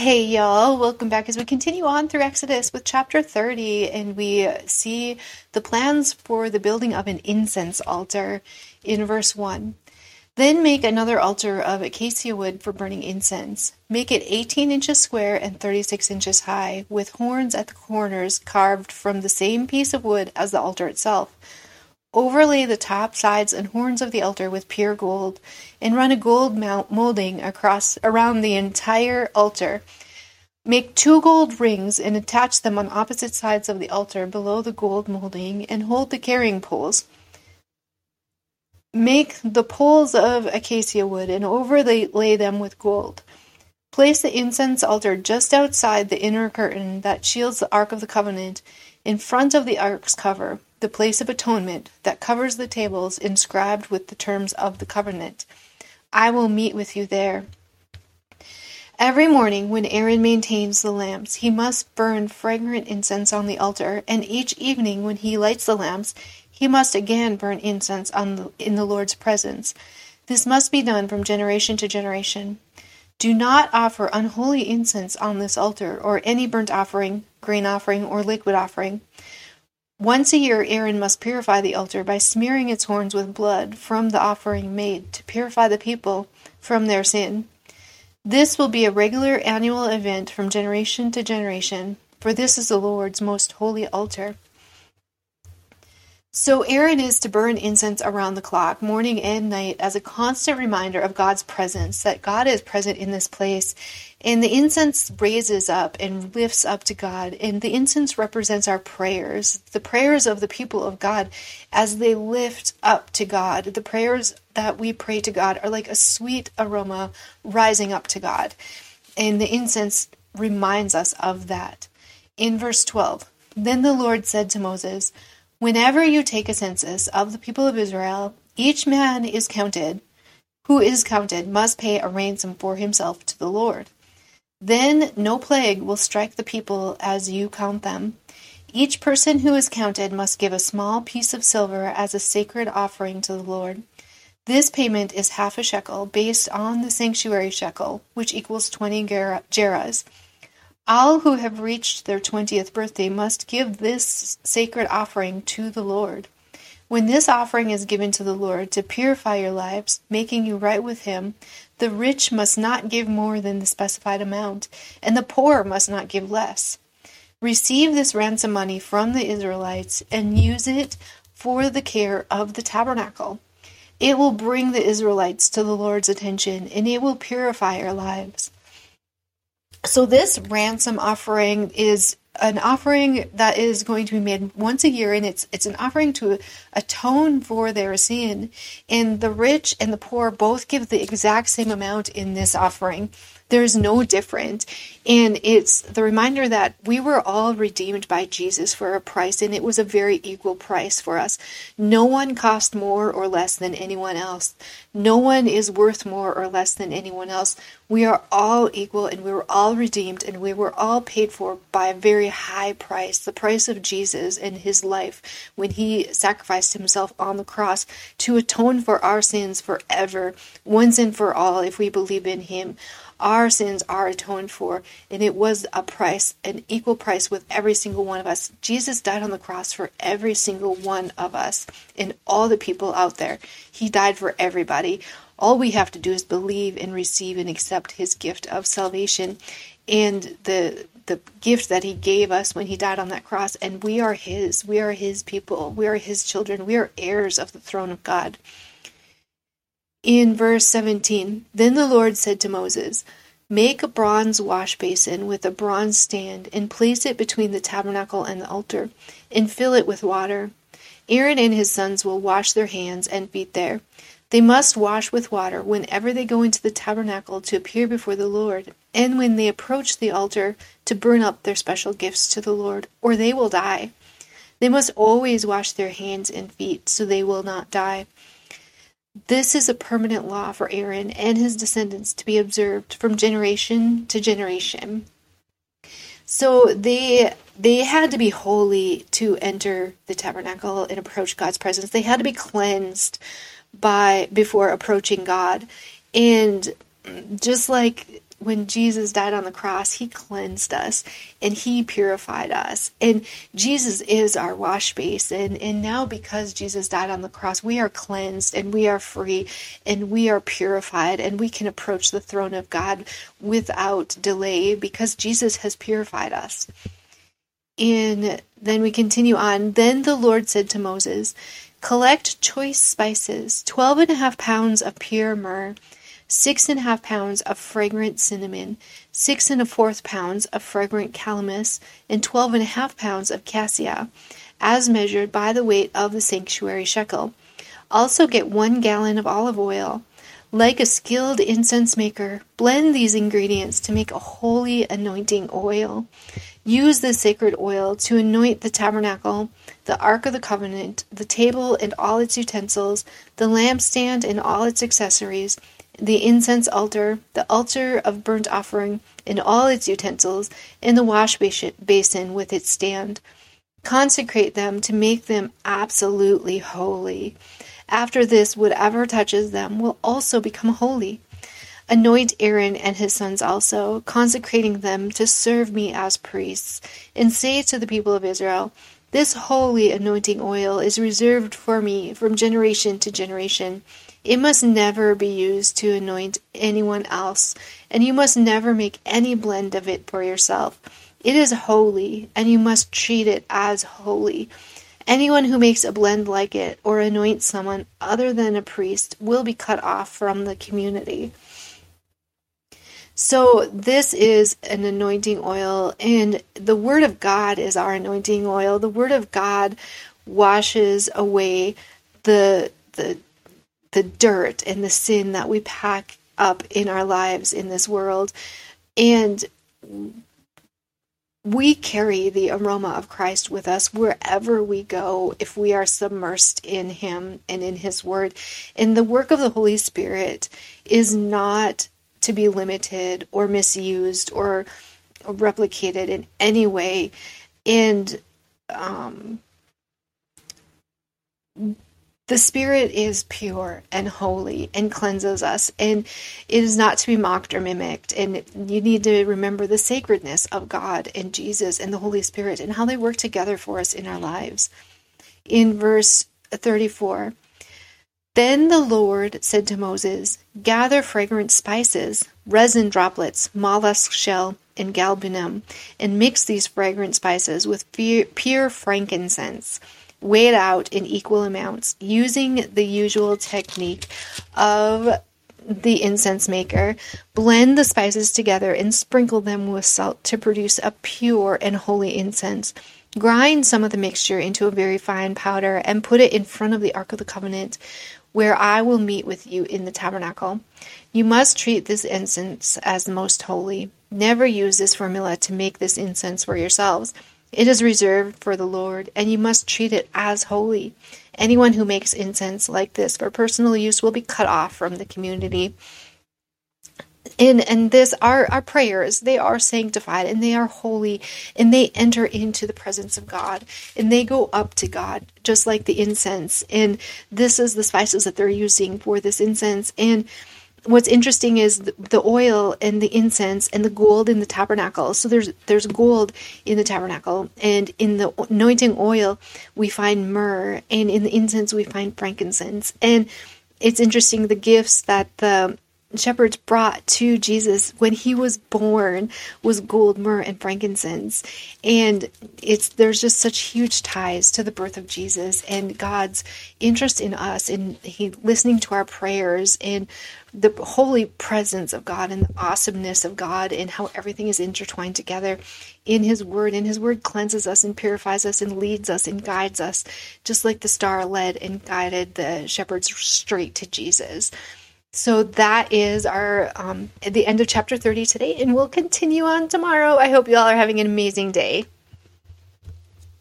Hey y'all, welcome back as we continue on through Exodus with chapter 30 and we see the plans for the building of an incense altar in verse 1. Then make another altar of acacia wood for burning incense. Make it 18 inches square and 36 inches high, with horns at the corners carved from the same piece of wood as the altar itself. Overlay the top, sides, and horns of the altar with pure gold, and run a gold molding across around the entire altar. Make two gold rings and attach them on opposite sides of the altar below the gold molding, and hold the carrying poles. Make the poles of acacia wood and overlay them with gold. Place the incense altar just outside the inner curtain that shields the Ark of the Covenant, in front of the ark's cover the place of atonement that covers the tables inscribed with the terms of the covenant. I will meet with you there. Every morning, when Aaron maintains the lamps, he must burn fragrant incense on the altar, and each evening, when he lights the lamps, he must again burn incense the, in the Lord's presence. This must be done from generation to generation. Do not offer unholy incense on this altar, or any burnt offering, grain offering, or liquid offering. Once a year Aaron must purify the altar by smearing its horns with blood from the offering made to purify the people from their sin. This will be a regular annual event from generation to generation, for this is the Lord's most holy altar. So Aaron is to burn incense around the clock, morning and night, as a constant reminder of God's presence, that God is present in this place. And the incense raises up and lifts up to God. And the incense represents our prayers, the prayers of the people of God as they lift up to God. The prayers that we pray to God are like a sweet aroma rising up to God. And the incense reminds us of that. In verse 12, then the Lord said to Moses, Whenever you take a census of the people of Israel, each man is counted, who is counted must pay a ransom for himself to the Lord. Then no plague will strike the people as you count them. Each person who is counted must give a small piece of silver as a sacred offering to the Lord. This payment is half a shekel, based on the sanctuary shekel, which equals 20 gerahs. All who have reached their twentieth birthday must give this sacred offering to the Lord. When this offering is given to the Lord to purify your lives, making you right with Him, the rich must not give more than the specified amount, and the poor must not give less. Receive this ransom money from the Israelites and use it for the care of the tabernacle. It will bring the Israelites to the Lord's attention, and it will purify our lives. So this ransom offering is an offering that is going to be made once a year and it's it's an offering to atone for their sin. And the rich and the poor both give the exact same amount in this offering there's no different. And it's the reminder that we were all redeemed by Jesus for a price, and it was a very equal price for us. No one cost more or less than anyone else. No one is worth more or less than anyone else. We are all equal, and we were all redeemed, and we were all paid for by a very high price the price of Jesus and his life when he sacrificed himself on the cross to atone for our sins forever, once and for all, if we believe in him our sins are atoned for, and it was a price, an equal price with every single one of us. Jesus died on the cross for every single one of us and all the people out there. He died for everybody. All we have to do is believe and receive and accept his gift of salvation and the the gift that he gave us when he died on that cross and we are his we are his people we are his children we are heirs of the throne of god in verse 17, then the Lord said to Moses, Make a bronze wash basin with a bronze stand, and place it between the tabernacle and the altar, and fill it with water. Aaron and his sons will wash their hands and feet there. They must wash with water whenever they go into the tabernacle to appear before the Lord, and when they approach the altar to burn up their special gifts to the Lord, or they will die. They must always wash their hands and feet so they will not die. This is a permanent law for Aaron and his descendants to be observed from generation to generation. So they they had to be holy to enter the tabernacle and approach God's presence. They had to be cleansed by before approaching God. And just like when Jesus died on the cross, he cleansed us and he purified us. And Jesus is our wash basin. And now, because Jesus died on the cross, we are cleansed and we are free and we are purified and we can approach the throne of God without delay because Jesus has purified us. And then we continue on. Then the Lord said to Moses, Collect choice spices, twelve and a half pounds of pure myrrh six and a half pounds of fragrant cinnamon, six and a fourth pounds of fragrant calamus, and twelve and a half pounds of cassia, as measured by the weight of the sanctuary shekel. Also get one gallon of olive oil. Like a skilled incense maker, blend these ingredients to make a holy anointing oil. Use this sacred oil to anoint the tabernacle, the Ark of the Covenant, the table and all its utensils, the lampstand and all its accessories, the incense altar, the altar of burnt offering, and all its utensils, and the wash basin with its stand. Consecrate them to make them absolutely holy. After this, whatever touches them will also become holy. Anoint Aaron and his sons also, consecrating them to serve me as priests, and say to the people of Israel, This holy anointing oil is reserved for me from generation to generation. It must never be used to anoint anyone else, and you must never make any blend of it for yourself. It is holy, and you must treat it as holy. Anyone who makes a blend like it or anoints someone other than a priest will be cut off from the community. So, this is an anointing oil, and the Word of God is our anointing oil. The Word of God washes away the the the dirt and the sin that we pack up in our lives in this world. And we carry the aroma of Christ with us wherever we go if we are submersed in Him and in His Word. And the work of the Holy Spirit is not to be limited or misused or replicated in any way. And um, the Spirit is pure and holy and cleanses us, and it is not to be mocked or mimicked. And you need to remember the sacredness of God and Jesus and the Holy Spirit and how they work together for us in our lives. In verse 34, then the Lord said to Moses, Gather fragrant spices, resin droplets, mollusk shell, and galbanum, and mix these fragrant spices with pure frankincense weighed out in equal amounts using the usual technique of the incense maker. Blend the spices together and sprinkle them with salt to produce a pure and holy incense. Grind some of the mixture into a very fine powder and put it in front of the Ark of the Covenant, where I will meet with you in the tabernacle. You must treat this incense as most holy. Never use this formula to make this incense for yourselves. It is reserved for the Lord, and you must treat it as holy. Anyone who makes incense like this for personal use will be cut off from the community. And and this our our prayers they are sanctified and they are holy and they enter into the presence of God and they go up to God just like the incense and this is the spices that they're using for this incense and what's interesting is the, oil and the incense and the gold in the tabernacle. So there's there's gold in the tabernacle, and in the anointing oil we find myrrh, and in the incense we find frankincense. And it's interesting the gifts that the shepherds brought to Jesus when he was born was gold, myrrh, and frankincense. And it's there's just such huge ties to the birth of Jesus and God's interest in us and he listening to our prayers and the holy presence of God and the awesomeness of God and how everything is intertwined together in his word and his word cleanses us and purifies us and leads us and guides us just like the star led and guided the shepherds straight to Jesus. So that is our um, the end of chapter 30 today, and we'll continue on tomorrow. I hope you all are having an amazing day.